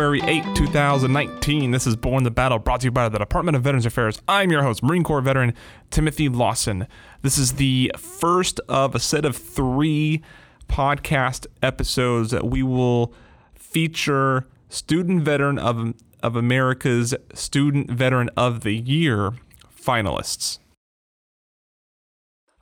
January 8, 2019. This is Borne the Battle, brought to you by the Department of Veterans Affairs. I'm your host, Marine Corps veteran Timothy Lawson. This is the first of a set of three podcast episodes that we will feature Student Veteran of, of America's Student Veteran of the Year finalists.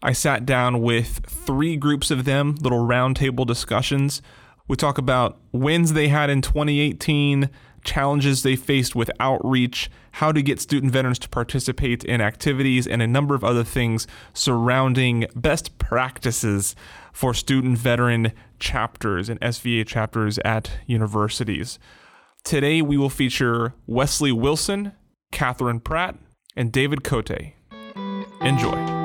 I sat down with three groups of them, little roundtable discussions. We talk about wins they had in 2018, challenges they faced with outreach, how to get student veterans to participate in activities, and a number of other things surrounding best practices for student veteran chapters and SVA chapters at universities. Today, we will feature Wesley Wilson, Catherine Pratt, and David Cote. Enjoy.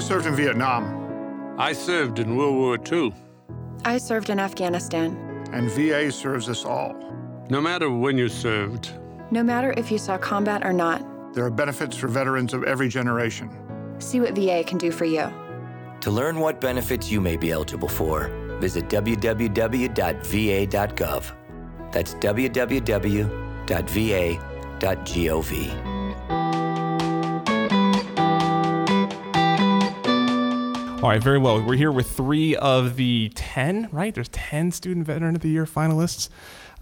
I served in Vietnam, I served in World War II. I served in Afghanistan. and VA serves us all. No matter when you served, No matter if you saw combat or not, There are benefits for veterans of every generation. see what VA can do for you. To learn what benefits you may be eligible for, visit www.va.gov. That's www.va.gov. All right, very well. We're here with three of the 10, right? There's 10 Student Veteran of the Year finalists.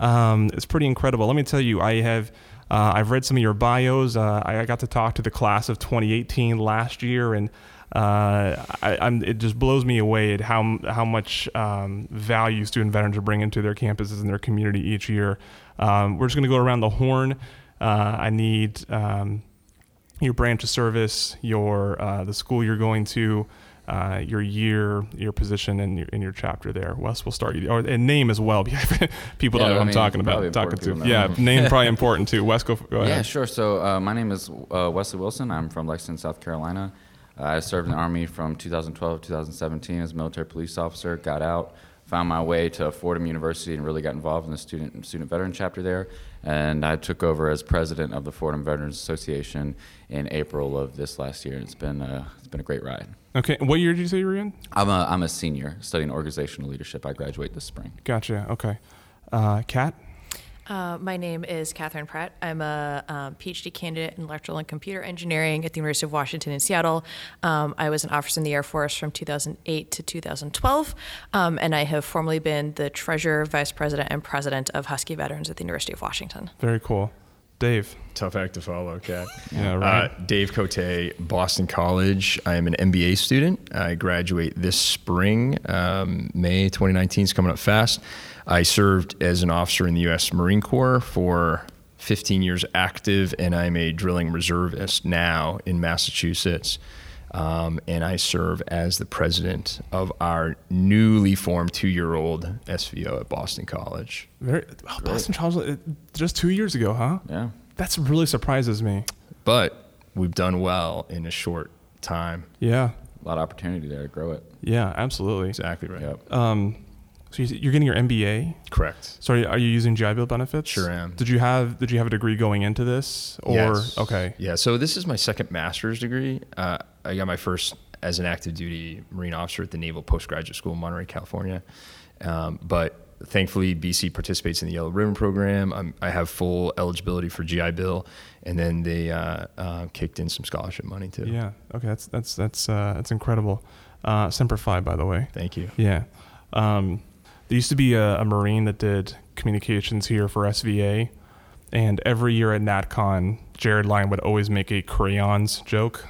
Um, it's pretty incredible. Let me tell you, I have. Uh, I've read some of your bios. Uh, I got to talk to the class of 2018 last year, and uh, I, it just blows me away at how how much um, value student veterans are bringing to their campuses and their community each year. Um, we're just going to go around the horn. Uh, I need um, your branch of service, your uh, the school you're going to, uh, your year, your position, and your in your chapter there. Wes, we'll start you, or and name as well. People don't Yeah, know I what I'm talking about. Talking to, yeah, name probably important too. Wes, go, go ahead. Yeah, sure. So uh, my name is uh, Wesley Wilson. I'm from Lexington, South Carolina. I served in the Army from 2012 to 2017 as a military police officer. Got out, found my way to Fordham University, and really got involved in the student student veteran chapter there. And I took over as president of the Fordham Veterans Association in April of this last year. It's been uh, it's been a great ride. Okay. What year did you say you were in? I'm a I'm a senior studying organizational leadership. I graduate this spring. Gotcha. Okay. Uh, Kat. Uh, my name is Catherine Pratt. I'm a um, PhD candidate in electrical and computer engineering at the University of Washington in Seattle. Um, I was an officer in the Air Force from 2008 to 2012, um, and I have formerly been the treasurer, vice president, and president of Husky Veterans at the University of Washington. Very cool. Dave. Tough act to follow, Kat. Yeah, right. Uh, Dave Cote, Boston College. I am an MBA student. I graduate this spring. Um, May 2019 is coming up fast. I served as an officer in the U.S. Marine Corps for 15 years active, and I'm a drilling reservist now in Massachusetts. Um, and I serve as the president of our newly formed two-year-old SVO at Boston College. Very. Oh, Boston College. uh, Just two years ago, huh? Yeah. That's really surprises me. But we've done well in a short time. Yeah. A lot of opportunity there to grow it. Yeah. Absolutely. Exactly right. Yep. Um, so you- you're getting your MBA. Correct. Sorry, are you using GI Bill benefits? Sure am. Did you have Did you have a degree going into this, or Yes. okay? Yeah. So this is my second master's degree. Uh, I got my first as an active duty Marine officer at the Naval Postgraduate School in Monterey, California. Um, but thankfully, BC participates in the Yellow Ribbon program. I'm, I have full eligibility for GI Bill, and then they uh, uh, kicked in some scholarship money too. Yeah. Okay. That's that's that's uh, that's incredible. Uh, Semper Fi, by the way. Thank you. Yeah. Um, there used to be a, a Marine that did communications here for SVA, and every year at NatCon, Jared Lyon would always make a crayons joke.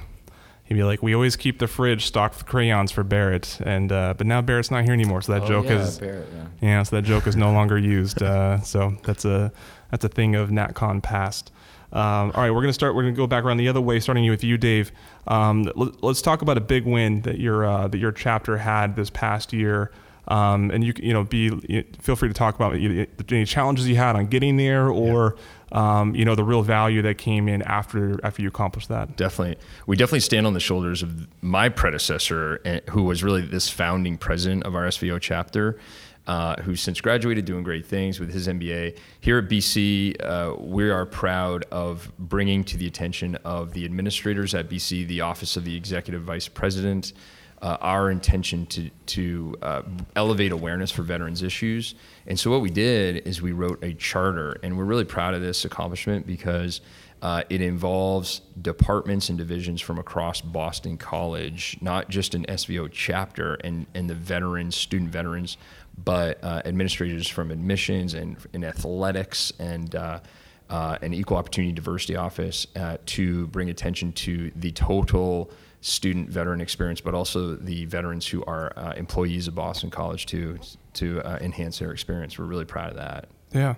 He'd be like, "We always keep the fridge stocked with crayons for Barrett," and uh, but now Barrett's not here anymore, so that Oh, joke yeah, is Barrett, yeah. yeah, so that joke is no longer used. Uh, so that's a that's a thing of NatCon past. Um, all right, we're gonna start. We're gonna go back around the other way, starting with you, Dave. Um, let, us talk about a big win that your uh, that your chapter had this past year. Um, and you you know be you- feel free to talk about any challenges you had on getting there, or um, you know the real value that came in after after you accomplished that. Definitely. We definitely stand on the shoulders of my predecessor, eh, who was really this founding president of our SVO chapter, uh, who's since graduated doing great things with his MBA. Here at BC, uh, we are proud of bringing to the attention of the administrators at BC the Office of the Executive Vice President. Uh, our intention to to uh, elevate awareness for veterans issues. And so what we did is we wrote a charter, and we're really proud of this accomplishment because uh, it involves departments and divisions from across Boston College, not just an SVO chapter and, and the veterans, student veterans, but uh, administrators from admissions and in athletics and uh, uh, an equal opportunity diversity office to bring attention to the total student veteran experience, but also the veterans who are uh, employees of Boston College to to uh, enhance their experience. We're really proud of that. Yeah.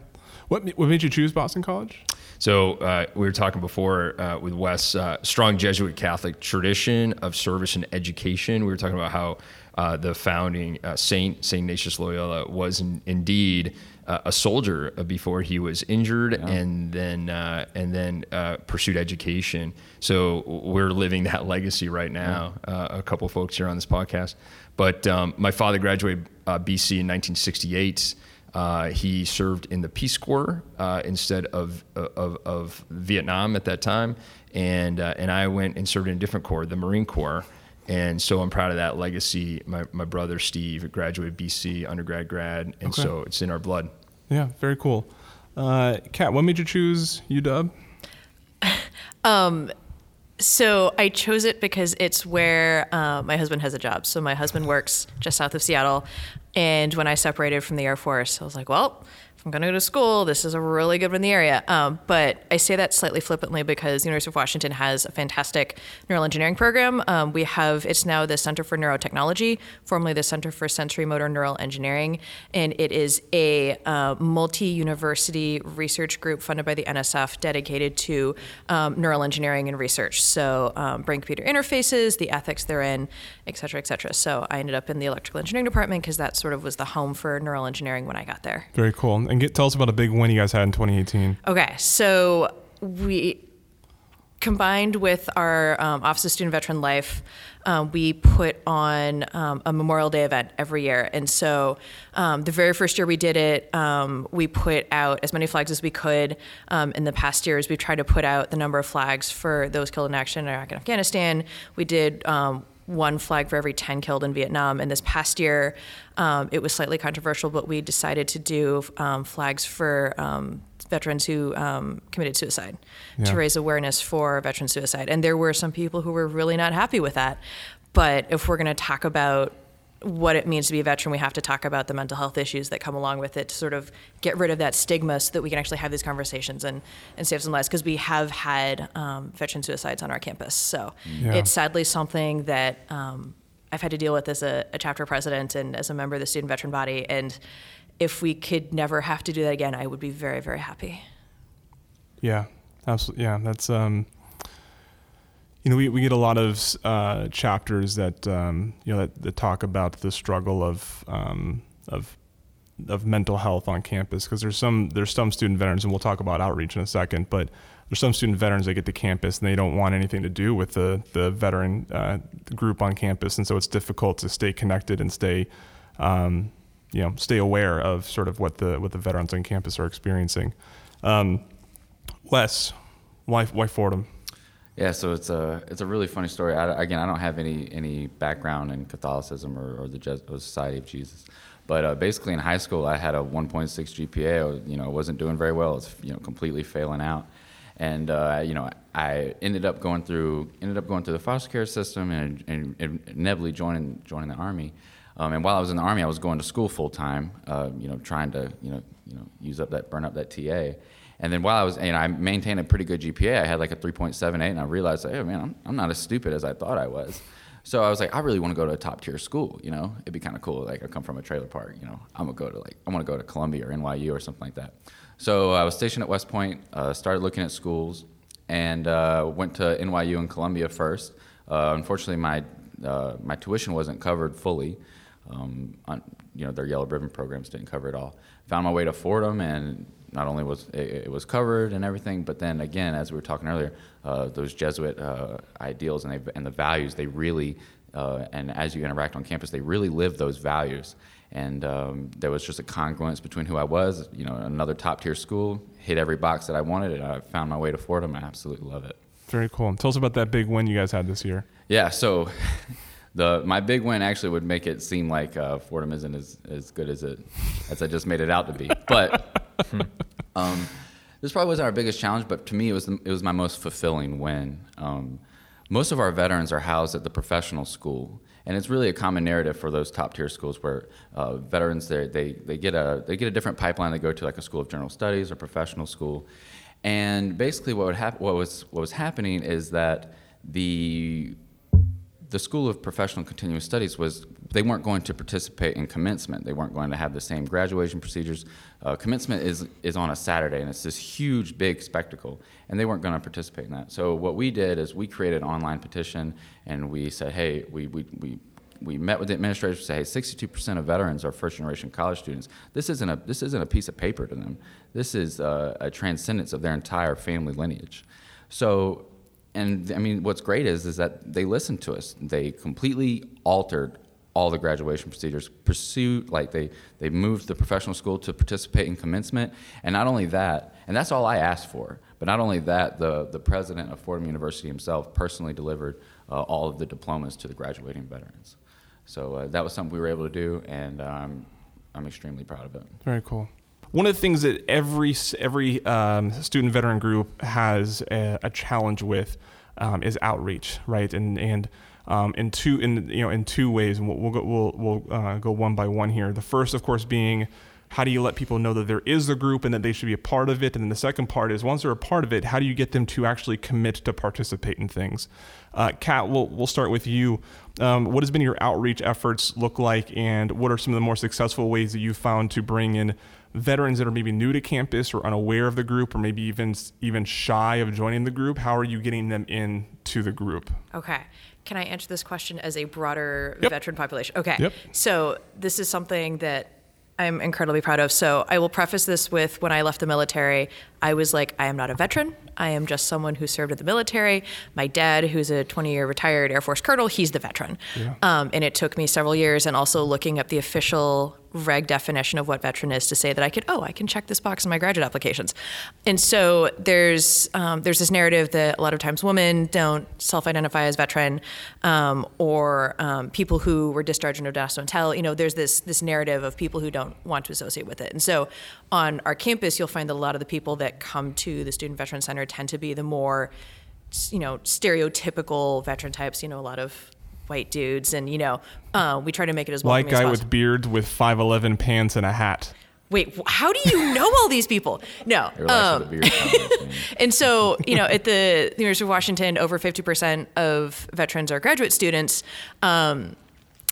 What what made you choose Boston College? So uh, we were talking before uh, with Wes, uh, strong Jesuit Catholic tradition of service and education. We were talking about how uh, the founding uh, Saint Saint Ignatius Loyola was in, indeed uh, a soldier before he was injured, yeah. and then and then pursued education. So we're living that legacy right now. Yeah. a couple folks here on this podcast, but um, my father graduated BC in 1968. Uh, he served in the Peace Corps uh, instead of, of, of, Vietnam at that time, and uh, and I went and served in a different corps, the Marine Corps. And so I'm proud of that legacy. My, my brother Steve graduated BC undergrad grad, and okay. so it's in our blood. Yeah, very cool. Uh, Kat, what made you choose UW? um, so I chose it because it's where uh, my husband has a job. So my husband works just south of Seattle. And when I separated from the Air Force, I was like, well, if I'm going to go to school, this is a really good one in the area. Um, but I say that slightly flippantly because the University of Washington has a fantastic neural engineering program. Um, we have, it's now the Center for Neurotechnology, formerly the Center for Sensorimotor Neural Engineering. And it is a uh, multi university research group funded by the NSF dedicated to um, neural engineering and research. So, um, brain computer interfaces, the ethics therein, et cetera, et cetera. So, I ended up in the electrical engineering department because that sort of was the home for neural engineering when I got there. Very cool and get tell us about a big win you guys had in 2018. Okay, so we combined with our um, Office of Student Veteran Life, um, we put on um, a Memorial Day event every year. And so um, the very first year we did it, um, we put out as many flags as we could. Um, in the past years, we've tried to put out the number of flags for those killed in action in Iraq and Afghanistan. We did one flag for every 10 killed in Vietnam. And this past year, um, it was slightly controversial, but we decided to do um, flags for um, veterans who um, committed suicide yeah. to raise awareness for veteran suicide. And there were some people who were really not happy with that. But if we're going to talk about what it means to be a veteran, we have to talk about the mental health issues that come along with it to sort of get rid of that stigma so that we can actually have these conversations and, and save some lives. Because we have had um, veteran suicides on our campus. So yeah. it's sadly something that um, I've had to deal with as a, a, chapter president and as a member of the student veteran body. And if we could never have to do that again, I would be very, very happy. Yeah, absolutely. Yeah, that's. Um you know, we, we get a lot of uh, chapters that um, you know that, that, talk about the struggle of um, of of mental health on campus because there's some there's some student veterans and we'll talk about outreach in a second, but there's some student veterans that get to campus and they don't want anything to do with the the veteran uh, group on campus, and so it's difficult to stay connected and stay um, you know stay aware of sort of what the what the veterans on campus are experiencing. Um, Wes, why why Fordham? Yeah, so it's a it's a really funny story. I, again, I don't have any any background in Catholicism or, or the or Society of Jesus, but uh, basically in high school I had a 1.6 GPA. I you know, wasn't doing very well. I was you know completely failing out, and uh, you know I ended up going through ended up going through the foster care system and, and, and inevitably joining joining the army. Um, and while I was in the army, I was going to school full time. Uh, you know, trying to you know you know use up that burn up that TA. And then while I was, you know, I maintained a pretty good GPA. I had like a 3.78, and I realized, hey, man, I'm, I'm not as stupid as I thought I was. So I was like, I really want to go to a top tier school. You know, it'd be kind of cool. Like I come from a trailer park. You know, I'm gonna go to like I want to go to Columbia or NYU or something like that. So I was stationed at West Point. Uh, started looking at schools, and uh, went to NYU and Columbia first. Uh, unfortunately, my uh, my tuition wasn't covered fully. Um, on, you know, their yellow ribbon programs didn't cover it all. Found my way to Fordham and not only was it, it, was covered and everything, but then again, as we were talking earlier, uh, those Jesuit uh, ideals and, they, and the values, they really, uh, and as you interact on campus, they really live those values. And um, there was just a congruence between who I was, you know, another top tier school, hit every box that I wanted, and I found my way to Fordham. I absolutely love it. Very cool. And tell us about that big win you guys had this year. Yeah, so The my big win actually would make it seem like uh, Fordham isn't as, as good as it as I just made it out to be. But um, this probably wasn't our biggest challenge, but to me it was the, it was my most fulfilling win. Um, most of our veterans are housed at the professional school, and it's really a common narrative for those top tier schools where uh, veterans they, they get a they get a different pipeline. They go to like a school of general studies or professional school, and basically what would hap- what was what was happening is that the the School of Professional Continuous Studies was they weren't going to participate in commencement. They weren't going to have the same graduation procedures. Uh, commencement is is on a Saturday, and it's this huge, big spectacle, and they weren't going to participate in that. So what we did is we created an online petition, and we said, hey, we we we. We met with the administrators said, "Hey, 62% of veterans are first-generation college students. This isn't a this isn't a piece of paper to them. This is a, a transcendence of their entire family lineage." So and I mean, what's great is is that they listened to us. They completely altered all the graduation procedures. Pursued like they they moved the professional school to participate in commencement, and not only that, and that's all I asked for. But not only that, the the president of Fordham University himself personally delivered uh, all of the diplomas to the graduating veterans. So uh, that was something we were able to do, and um, I'm extremely proud of it. Very cool. One of the things that every every um, student veteran group has a, a challenge with um, is outreach, right? And and um, in two in you know in two ways, and we'll we'll go, we'll, we'll uh, go one by one here. The first, of course, being how do you let people know that there is a group and that they should be a part of it? And then the second part is once they're a part of it, how do you get them to actually commit to participate in things? Uh, Kat, we'll, we'll start with you. Um, what has been your outreach efforts look like, and what are some of the more successful ways that you found to bring in veterans that are maybe new to campus or unaware of the group or maybe even even shy of joining the group how are you getting them in to the group Okay. Can I answer this question as a broader Yep. veteran population? Okay. Yep. So this is something that I'm incredibly proud of. So I will preface this with when I left the military, I was like, I am not a veteran. I am just someone who served in the military. My dad, who's a 20 year retired Air Force colonel, he's the veteran. Um, and it took me several years and also looking up the official reg definition of what veteran is to say that I could, oh, I can check this box in my graduate applications. And so there's um, there's this narrative that a lot of times women don't self-identify as veteran, um, or um, people who were discharged under DAS don't tell. You know, there's this this narrative of people who don't want to associate with it. And so on our campus, you'll find that a lot of the people that come to the Student Veteran Center tend to be the more you know stereotypical veteran types. You know, a lot of white dudes, and you know, uh, we try to make it as white welcoming as guy with beard with 511 pants and a hat Wait, how do you know all these people? No. Um, with the beard comments, man. and so, you know, at the University of Washington, over 50% of veterans are graduate students. Um,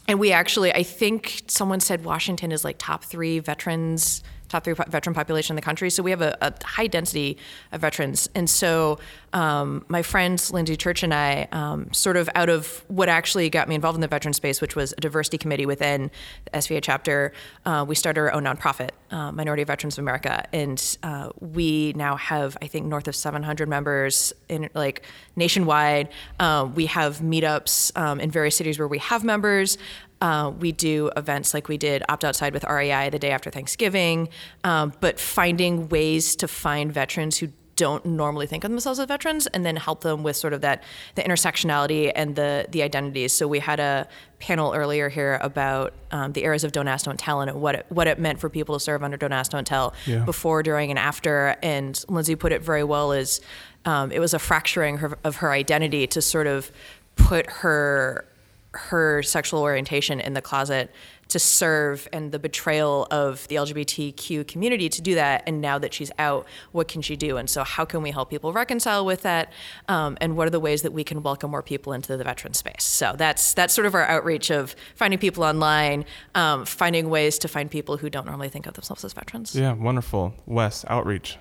and we actually, I think someone said Washington is like top three veterans, top three veteran population in the country. So we have a, a high density of veterans. And so um, my friends, Lindsay Church and I, um, sort of out of what actually got me involved in the veteran space, which was a diversity committee within the SVA chapter, uh, we started our own nonprofit, uh, Minority Veterans of America. And uh, we now have, I think, north of 700 members in like nationwide. Uh, we have meetups um, in various cities where we have members. Uh, we do events like we did Opt Outside with REI the day after Thanksgiving, um, but finding ways to find veterans who don't normally think of themselves as veterans and then help them with sort of that the intersectionality and the the identities so we had a panel earlier here about um, the eras of don't ask don't tell and what it, what it meant for people to serve under don't ask don't tell Yeah. before during and after and lindsay put it very well is um, it was a fracturing her, of her identity to sort of put her her sexual orientation in the closet to serve and the betrayal of the LGBTQ community to do that. And now that she's out, what can she do? And so, how can we help people reconcile with that? Um, and what are the ways that we can welcome more people into the veteran space? So that's that's sort of our outreach of finding people online, um, finding ways to find people who don't normally think of themselves as veterans. yeah wonderful wes outreach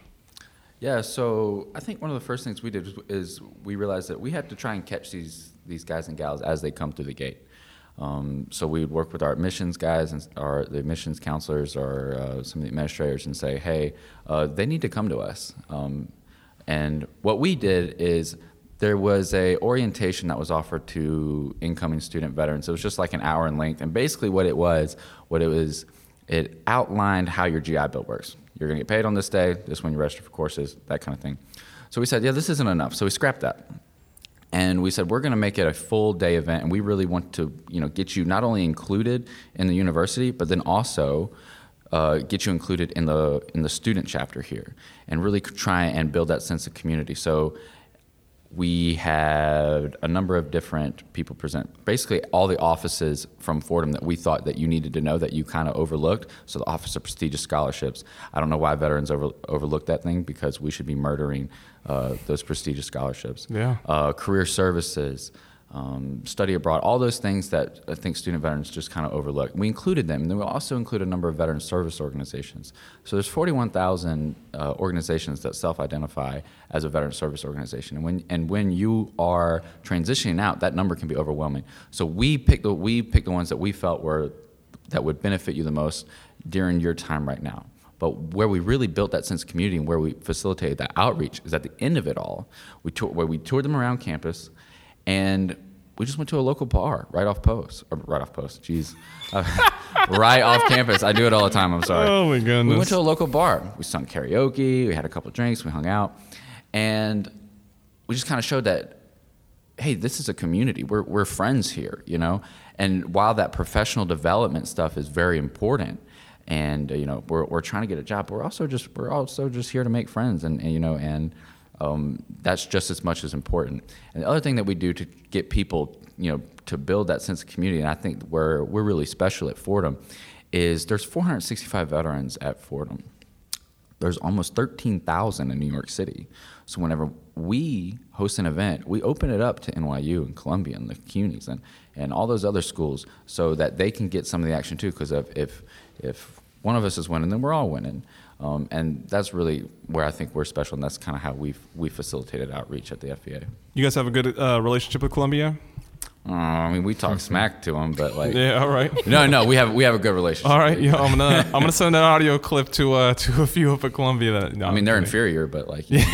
Yeah, so I think one of the first things we did is we realized that we had to try and catch these these guys and gals as they come through the gate. Um, so we would work with our admissions guys and our the admissions counselors or uh, some of the administrators and say, hey, uh, they need to come to us. Um, and what we did is there was a orientation that was offered to incoming student veterans. It was just like an hour in length, and basically what it was, what it was, it outlined how your GI Bill works. You're going to get paid on this day. This is when you register for courses, that kind of thing. So we said, yeah, this isn't enough. So we scrapped that. And we said we're going to make it a full day event, and we really want to, you know, get you not only included in the university, but then also uh, get you included in the in the student chapter here, and really try and build that sense of community. So we had a number of different people present basically all the offices from fordham that we thought that you needed to know that you kind of overlooked so the office of prestigious scholarships i don't know why veterans over, overlooked that thing because we should be murdering uh, those prestigious scholarships Yeah. uh, career services um, study abroad, all those things that I think student veterans just kind of overlook. We included them, and then we also include a number of veteran service organizations. So there's 41,000 uh, organizations that self-identify as a veteran service organization, and when and when you are transitioning out, that number can be overwhelming. So we picked the we picked the ones that we felt were that would benefit you the most during your time right now. But where we really built that sense of community and where we facilitated that outreach is at the end of it all. We tour, where we toured them around campus, and we just went to a local bar right off post, or right off post. Jeez, uh, right off campus. I do it all the time. I'm sorry. Oh, my goodness. We went to a local bar. We sung karaoke. We had a couple drinks. We hung out, and we just kind of showed that hey, this is a community. We're, we're friends here, you know? And while that professional development stuff is very important, and, uh, you know, we're, we're trying to get a job, but we're also just, we're also just here to make friends and, and you know, and um, that's just as much as important. And the other thing that we do to get people, you know, to build that sense of community, and I think where we're really special at Fordham, is there's 465 veterans at Fordham there's almost 13,000 in New York City. So whenever we host an event, we open it up to NYU and Columbia and the CUNYs and, and all those other schools so that they can get some of the action too. Because if, if, if one of us is winning, then we're all winning. Um, and that's really where I think we're special, and that's kind of how we've we facilitated outreach at the FVA. You guys have a good uh, relationship with Columbia? Uh, I mean, we talk smack to them, but like, Yeah, all right. no, no, we have we have a good relationship. All right, yeah, I'm gonna I'm gonna send an audio clip to uh, to a few up at Columbia. That no, I mean, they're kidding. inferior, but like, you know,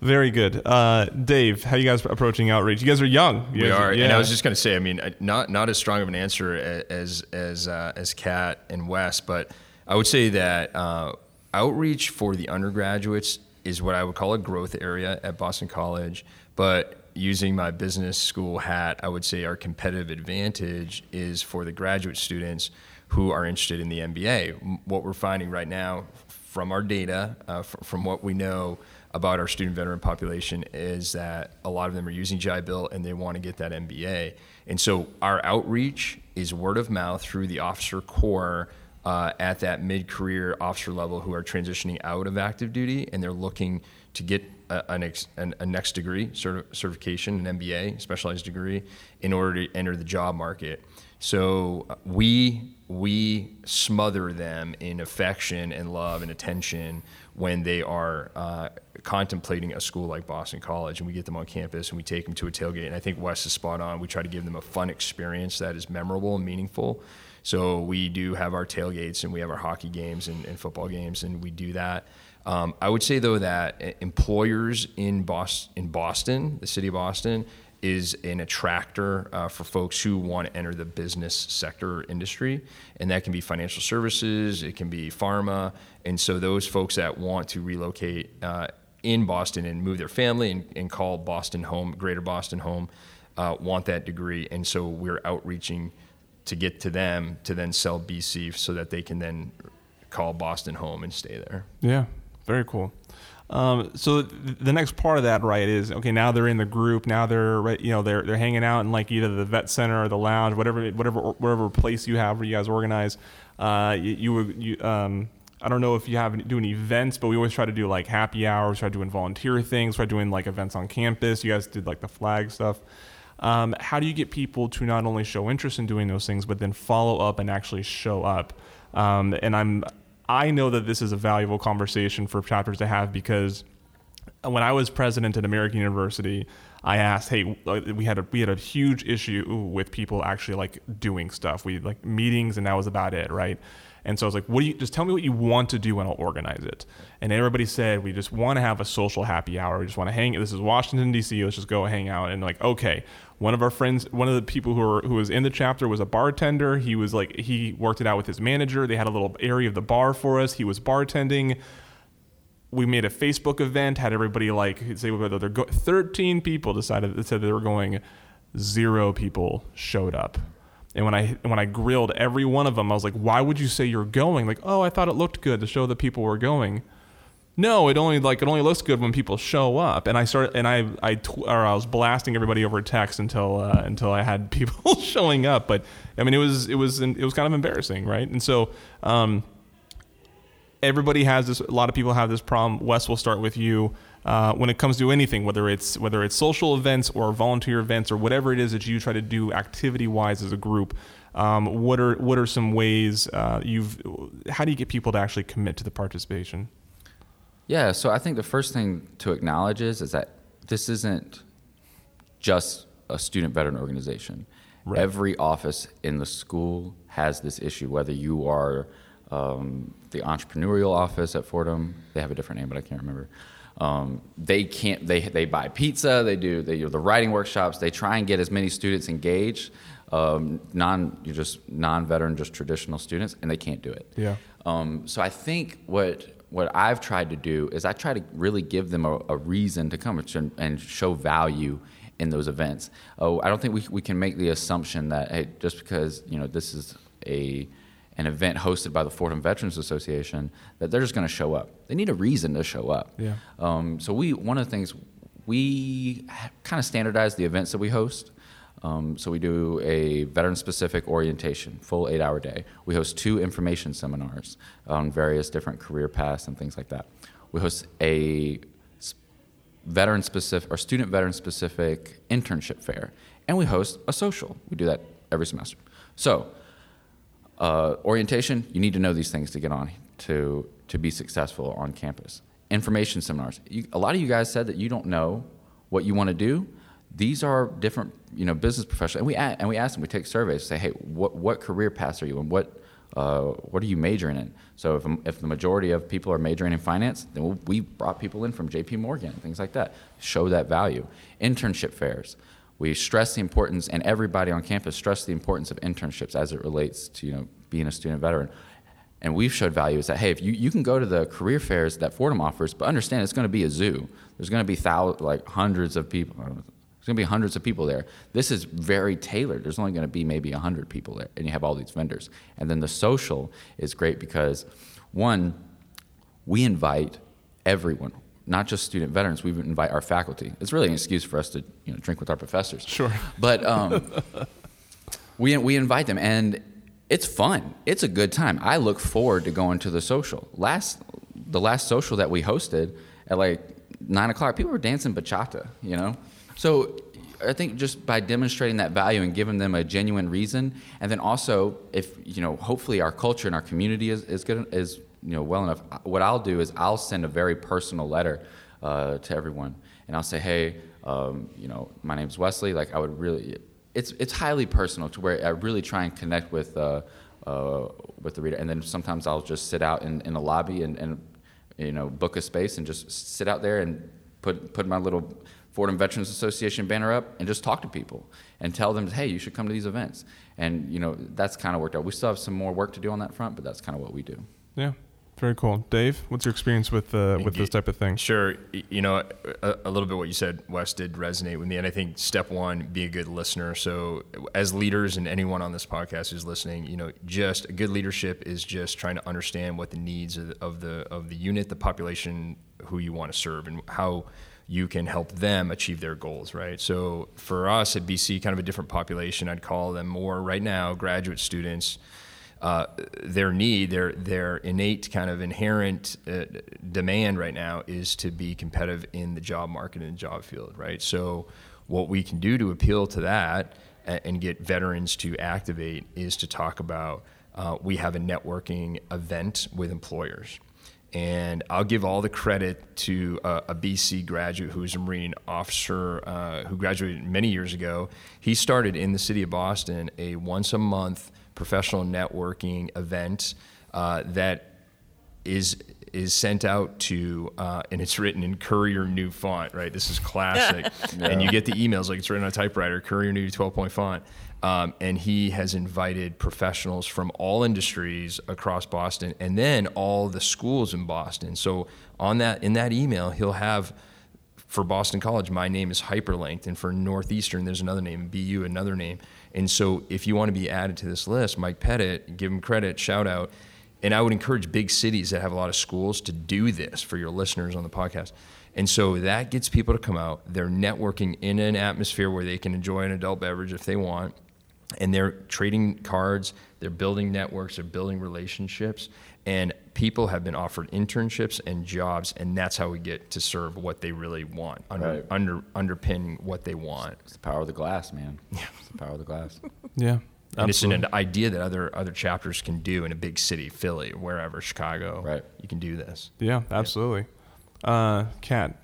Very good. Uh, Dave, how you guys approaching outreach? You guys are young. You We guys are, yeah. and I was just going to say, I mean, uh, not not as strong of an answer as as uh, as Kat and Wes, but I would say that uh, outreach for the undergraduates is what I would call a growth area at Boston College. But using my business school hat, I would say our competitive advantage is for the graduate students who are interested in the MBA. What we're finding right now from our data, uh, f- from what we know about our student veteran population, is that a lot of them are using GI Bill and they want to get that MBA. And so our outreach is word of mouth through the officer corps uh, at that mid-career officer level who are transitioning out of active duty and they're looking to get a, an ex, an, a next degree certi- certification, an MBA, specialized degree, in order to enter the job market. So uh, we we smother them in affection and love and attention when they are uh, contemplating a school like Boston College, and we get them on campus and we take them to a tailgate. And I think Wes is spot on. We try to give them a fun experience that is memorable and meaningful. So we do have our tailgates and we have our hockey games and, and football games, and we do that. Um, I would say though that uh, employers in Boston, in Boston, the city of Boston, is an attractor uh, for folks who want to enter the business sector industry, and that can be financial services, it can be pharma, and so those folks that want to relocate uh, in Boston and move their family and, and call Boston home, Greater Boston home, uh, want that degree, and so we're outreaching to get to them to then sell BC so that they can then call Boston home and stay there. Yeah, very cool. Um, so th- the next part of that, right, is okay. Now they're in the group. Now they're right, you know they're they're hanging out in like either the vet center or the lounge, whatever whatever whatever place you have where you guys organize. Uh, you, you would you um. I don't know if you have doing events, but we always try to do like happy hours, try doing volunteer things, try doing like events on campus. You guys did like the flag stuff. Um, how do you get people to not only show interest in doing those things, but then follow up and actually show up? Um, and I'm, I know that this is a valuable conversation for chapters to have because when I was president at American University, I asked, "Hey, we had a we had a huge issue with people actually like doing stuff. We like meetings, and that was about it, right?" And so I was like, "What do you just tell me what you want to do, and I'll organize it." And everybody said, "We just want to have a social happy hour. We just want to hang. This is Washington D.C. Let's just go hang out." And like, okay, one of our friends, one of the people who were who was in the chapter was a bartender. He was like, he worked it out with his manager. They had a little area of the bar for us. He was bartending we made a Facebook event, had everybody like say whether they're go- 13 people decided that said they were going, zero people showed up. And when I when I grilled every one of them, I was like, "Why would you say you're going?" Like, "Oh, I thought it looked good to show that people were going." No, it only like it only looks good when people show up. And I started and I I tw- or I was blasting everybody over text until uh, until I had people showing up. But I mean, it was it was it was kind of embarrassing, right? And so. Um, everybody has this. A lot of people have this problem. Wes, will start with you. Uh, when it comes to anything, whether it's whether it's social events or volunteer events or whatever it is that you try to do activity-wise as a group, um, what are what are some ways uh, you've? How do you get people to actually commit to the participation? Yeah, so I think the first thing to acknowledge is is that this isn't just a student veteran organization. Right. Every office in the school has this issue. Whether you are um, the entrepreneurial office at Fordham, they have a different name, but I can't remember. Um, they can't. They they buy pizza. They do. They do the writing workshops. They try and get as many students engaged. Um, non, you're just non-veteran, just traditional students, and they can't do it. Yeah. Um, so I think what what I've tried to do is I try to really give them a, a reason to come and, and show value in those events. Oh, I don't think we, we can make the assumption that hey, just because you know this is a an event hosted by the Fordham Veterans Association that they're just going to show up. They need a reason to show up. Yeah. Um, so we one of the things we kind of standardize the events that we host. Um, so we do a veteran-specific orientation, full eight-hour day. We host two information seminars on various different career paths and things like that. We host a veteran-specific or student veteran-specific internship fair, and we host a social. We do that every semester. So uh, orientation, you need to know these things to get on to to be successful on campus. Information seminars. You, a lot of you guys said that you don't know what you want to do. These are different, you know, business professionals, and we and we ask them. We take surveys. Say, hey, what what career paths are you in? What uh, what are you majoring in? So if, if the majority of people are majoring in finance, then we'll, we brought people in from J.P. Morgan and things like that. Show that value. Internship fairs. We stress the importance, and everybody on campus stress the importance of internships as it relates to you know being a student veteran. And we've showed value is that hey, if you, you can go to the career fairs that Fordham offers, but understand it's going to be a zoo. There's going to be thousands, like hundreds of people. There's going to be hundreds of people there. This is very tailored. There's only going to be maybe 100 people there, and you have all these vendors. And then the social is great because, one, we invite everyone, not just student veterans. We invite our faculty. It's really an excuse for us to you know drink with our professors. Sure. But um, we we invite them, and it's fun. It's a good time. I look forward to going to the social. Last the last social that we hosted at like nine o'clock, people were dancing bachata. You know, so. I think just by demonstrating that value and giving them a genuine reason, and then also if you know, hopefully our culture and our community is, is good is you know well enough. What I'll do is I'll send a very personal letter uh, to everyone, and I'll say, hey, um, you know, my name's Wesley. Like I would really, it's it's highly personal to where I really try and connect with uh, uh, with the reader, and then sometimes I'll just sit out in, in the lobby and, and you know book a space and just sit out there and put put my little Fordham Veterans Association banner up and just talk to people and tell them, hey, you should come to these events. And you know that's kind of worked out. We still have some more work to do on that front, but that's kind of what we do. Yeah, very cool. Dave, what's your experience with uh, with this type of thing? Sure. You know, a, a little bit what you said, Wes, did resonate with me. And I think step one, be a good listener. So, as leaders and anyone on this podcast who's listening, you know, just good leadership is just trying to understand what the needs of the, of the, of the unit, the population who you want to serve, and how you can help them achieve their goals, right? So, for us at BC, kind of a different population, I'd call them more right now graduate students uh, their need, their their innate kind of inherent uh, demand right now is to be competitive in the job market and the job field, right? So, what we can do to appeal to that and, get veterans to activate is to talk about uh, we have a networking event with employers. And I'll give all the credit to a, a BC graduate who was a Marine officer uh, who graduated many years ago. He started in the city of Boston a once a month professional networking event uh, that is is sent out to, uh, and it's written in Courier New font, right? This is classic. And you get the emails like it's written on a typewriter, Courier New 12 point font. Um, and he has invited professionals from all industries across Boston and then all the schools in Boston. So on that in that email, he'll have for Boston College, my name is hyperlinked, and for Northeastern, there's another name, BU, another name. And so, if you want to be added to this list, Mike Pettit, give him credit, shout out. And I would encourage big cities that have a lot of schools to do this for your listeners on the podcast. And so that gets people to come out. They're networking in an atmosphere where they can enjoy an adult beverage if they want. And they're trading cards, they're building networks, they're building relationships. And people have been offered internships and jobs, and that's how we get to serve what they really want, under, Right. under underpin what they want. It's the power of the glass, man. Yeah. It's the power of the glass. Yeah. And it's an, an idea that other other chapters can do in a big city, Philly, wherever, Chicago. Right. You can do this. Yeah, absolutely. Uh, Kat,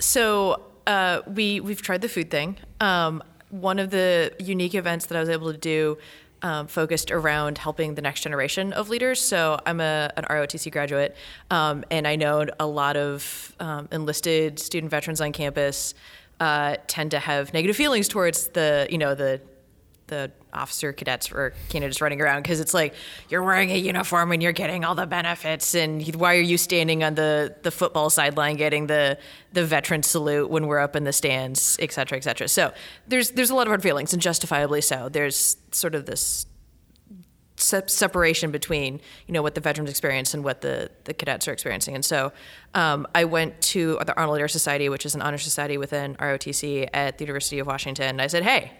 So uh, we we've tried the food thing. Um, one of the unique events that I was able to do um, focused around helping the next generation of leaders. So I'm a an ROTC graduate, um, and I know a lot of um, enlisted student veterans on campus uh, tend to have negative feelings towards the you know the the officer cadets or candidates running around because it's like you're wearing a uniform and you're getting all the benefits and why are you standing on the the football sideline getting the the veteran salute when we're up in the stands et cetera et cetera? So there's there's a lot of hard feelings and justifiably so. There's sort of this se- separation between you know what the veterans experience and what the, the cadets are experiencing. And so um, i went to the arnold air society which is an honor society within rotc at the university of washington and i said hey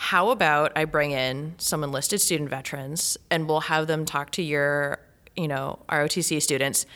how about I bring in some enlisted student veterans and we'll have them talk to your, you know, ROTC students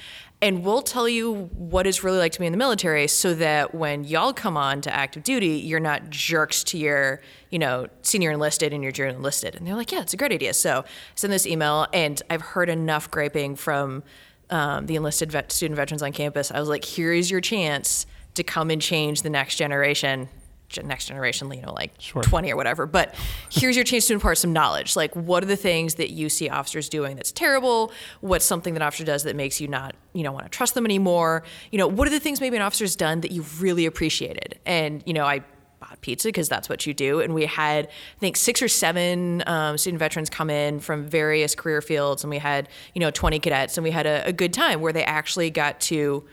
and we'll tell you what it's really like to be in the military so that when y'all come on to active duty, you're not jerks to your, you know, senior enlisted and your junior enlisted. And they're like, yeah, it's a great idea. So I send this email and I've heard enough griping from um, the enlisted vet, student veterans on campus. I was like, here is your chance to come and change the next generation gen- next generation, you know, like 20 or whatever. But here's your chance to impart some knowledge. Like, what are the things that you see officers doing that's terrible? What's something that an officer does that makes you not, you know, want to trust them anymore? You know, what are the things maybe an officer's done that you've really appreciated? And, you know, I bought pizza because that's what you do. And we had, I think, six or seven um, student veterans come in from various career fields. And we had, you know, 20 cadets. And we had a, a good time where they actually got to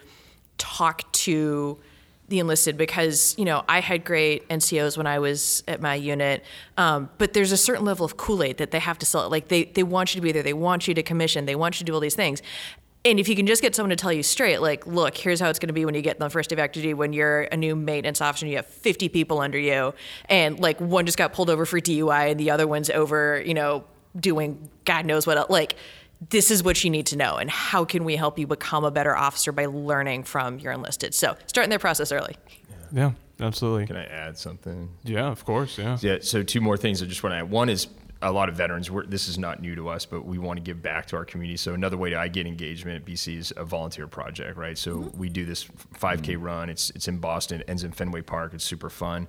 talk to the enlisted because you know I had great NCOs when I was at my unit, um, but there's a certain level of Kool Aid that they have to sell. Like they they want you to be there, they want you to commission, they want you to do all these things. And if you can just get someone to tell you straight, like, look, here's how it's going to be when you get the first day of active duty, when you're a new maintenance officer and you have 50 people under you, and like one just got pulled over for DUI and the other one's over, you know, doing God knows what. else. Like, this is what you need to know and how can we help you become a better officer by learning from your enlisted so starting their process early yeah, absolutely. Can I add something? Yeah, of course. Yeah. Yeah. So two more things I just want to add. One is a lot of veterans. We're, this is not new to us, but we want to give back to our community. So another way to I get engagement at BC is a volunteer project, right? So mm-hmm. we do this 5K mm. run. It's it's in Boston. It ends in Fenway Park. It's super fun.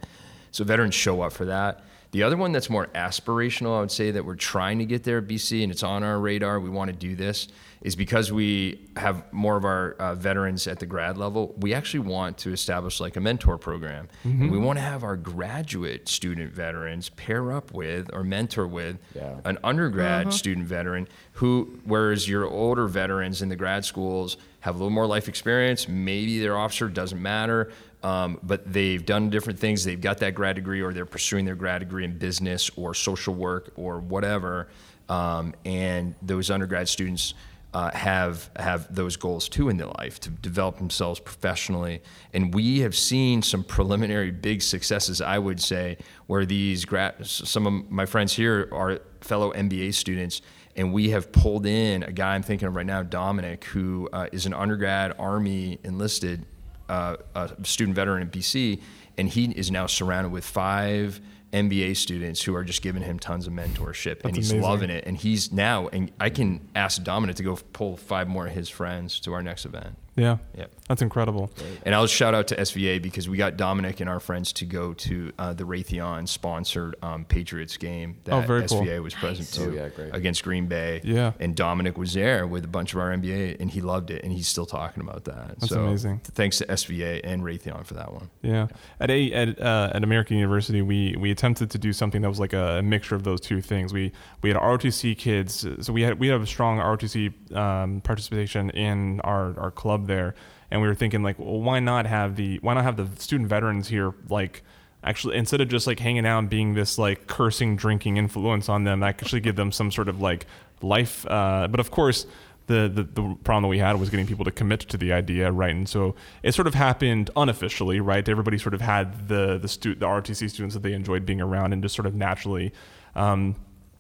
So veterans show up for that. The other one that's more aspirational, I would say, that we're trying to get there at BC, and it's on our radar. We want to do this is because we have more of our uh, veterans at the grad level. We actually want to establish like a mentor program, and we want to have our graduate student veterans pair up with or mentor with Yeah. an undergrad student veteran who, whereas your older veterans in the grad schools have a little more life experience, maybe their officer doesn't matter, um, but they've done different things. They've got that grad degree, or they're pursuing their grad degree in business or social work or whatever. Um, and those undergrad students uh, have have those goals too in their life to develop themselves professionally. And we have seen some preliminary big successes, I would say, where these grad some of my friends here are fellow MBA students. And we have pulled in a guy I'm thinking of right now, Dominic, who uh, is an undergrad Army enlisted uh, a student veteran in BC, and he is now surrounded with five MBA students who are just giving him tons of mentorship, and he's amazing. loving it. And he's now, and I can ask Dominic to go pull five more of his friends to our next event. Yeah. Yeah. That's incredible. And I'll shout out to SVA because we got Dominic and our friends to go to uh, the Raytheon sponsored um, Patriots game that Oh, very SVA cool. was present Nice. to Oh, yeah, great. against Green Bay. Yeah. And Dominic was there with a bunch of our MBA and he loved it and he's still talking about that. That's so amazing. Thanks to SVA and Raytheon for that one. Yeah, at a at, uh, at American University, we we attempted to do something that was like a mixture of those two things. We we had ROTC kids, so we had we have a strong ROTC um, participation in our our club there, and we were thinking like, well, why not have the why not have the student veterans here like. Actually, instead of just like hanging out and being this like cursing, drinking influence on them, actually give them some sort of like life. Uh, but of course, the, the the problem that we had was getting people to commit to the idea, right? And so it sort of happened unofficially, right? Everybody sort of had the the stu- the RTC students that they enjoyed being around, and just sort of naturally. Um,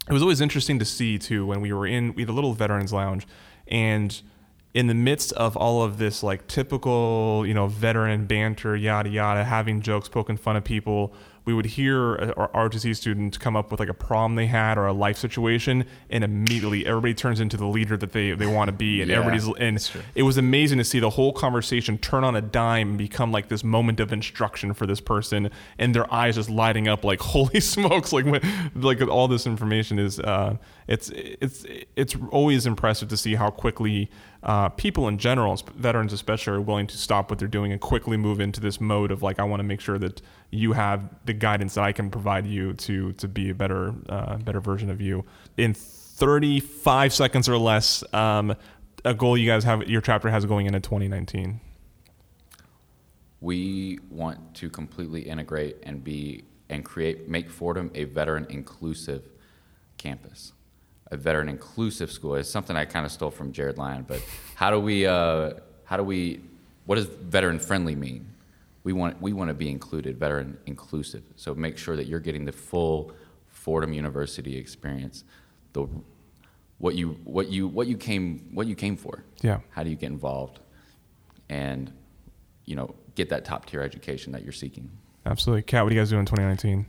it was always interesting to see too when we were in we had a little veterans lounge, and in the midst of all of this like typical you know veteran banter yada yada having jokes poking fun of people we would hear our RTC student come up with like a problem they had or a life situation and immediately everybody turns into the leader that they, they want to be and Yeah, everybody's and it was amazing to see the whole conversation turn on a dime and become like this moment of instruction for this person and their eyes just lighting up like holy smokes like when like all this information is uh, it's it's it's always impressive to see how quickly uh, people in general, veterans especially, are willing to stop what they're doing and quickly move into this mode of like, I want to make sure that you have the guidance that I can provide you to to be a better uh, better version of you. In 35 seconds or less, um, a goal you guys have, your chapter has going into 2019. We want to completely integrate and be and create make Fordham a veteran inclusive campus, a veteran inclusive school. It's something I kind of stole from Jared Lyon, but how do we uh, how do we what does veteran friendly mean? We want we want to be included, veteran inclusive. So make sure that you're getting the full Fordham University experience, the what you what you what you came what you came for. Yeah. How do you get involved? And you know, get that top tier education that you're seeking. Absolutely. Kat, what do you guys do in 2019?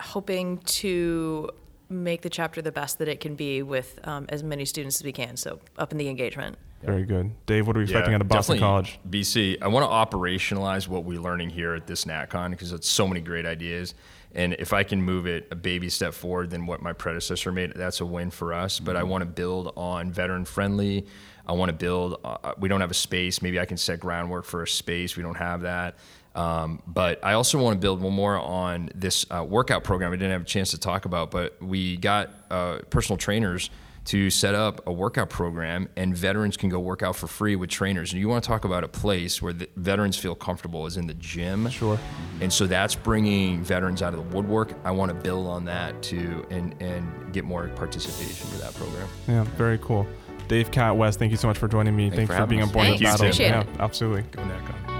hoping to make the chapter the best that it can be with um, as many students as we can. So up in the engagement. Very good. Dave, what are we expecting out of Boston definitely College? BC. I want to operationalize what we're learning here at this NatCon because it's so many great ideas. And if I can move it a baby step forward than what my predecessor made, that's a win for us. But I want to build on veteran friendly. I want to build. Uh, we don't have a space. Maybe I can set groundwork for a space. We don't have that. Um, but I also want to build one more on this uh, workout program I didn't have a chance to talk about, but we got uh, personal trainers to set up a workout program and veterans can go work out for free with trainers. And you want to talk about a place where the veterans feel comfortable is in the gym. Sure. And so that's bringing veterans out of the woodwork. I want to build on that too and, and get more participation for that program. Yeah, very cool. Dave, Kat, West, thank you so much for joining me. Thanks Thanks for for, being us. on board Thanks, the battle. appreciate yeah, it. absolutely. Go NatCon.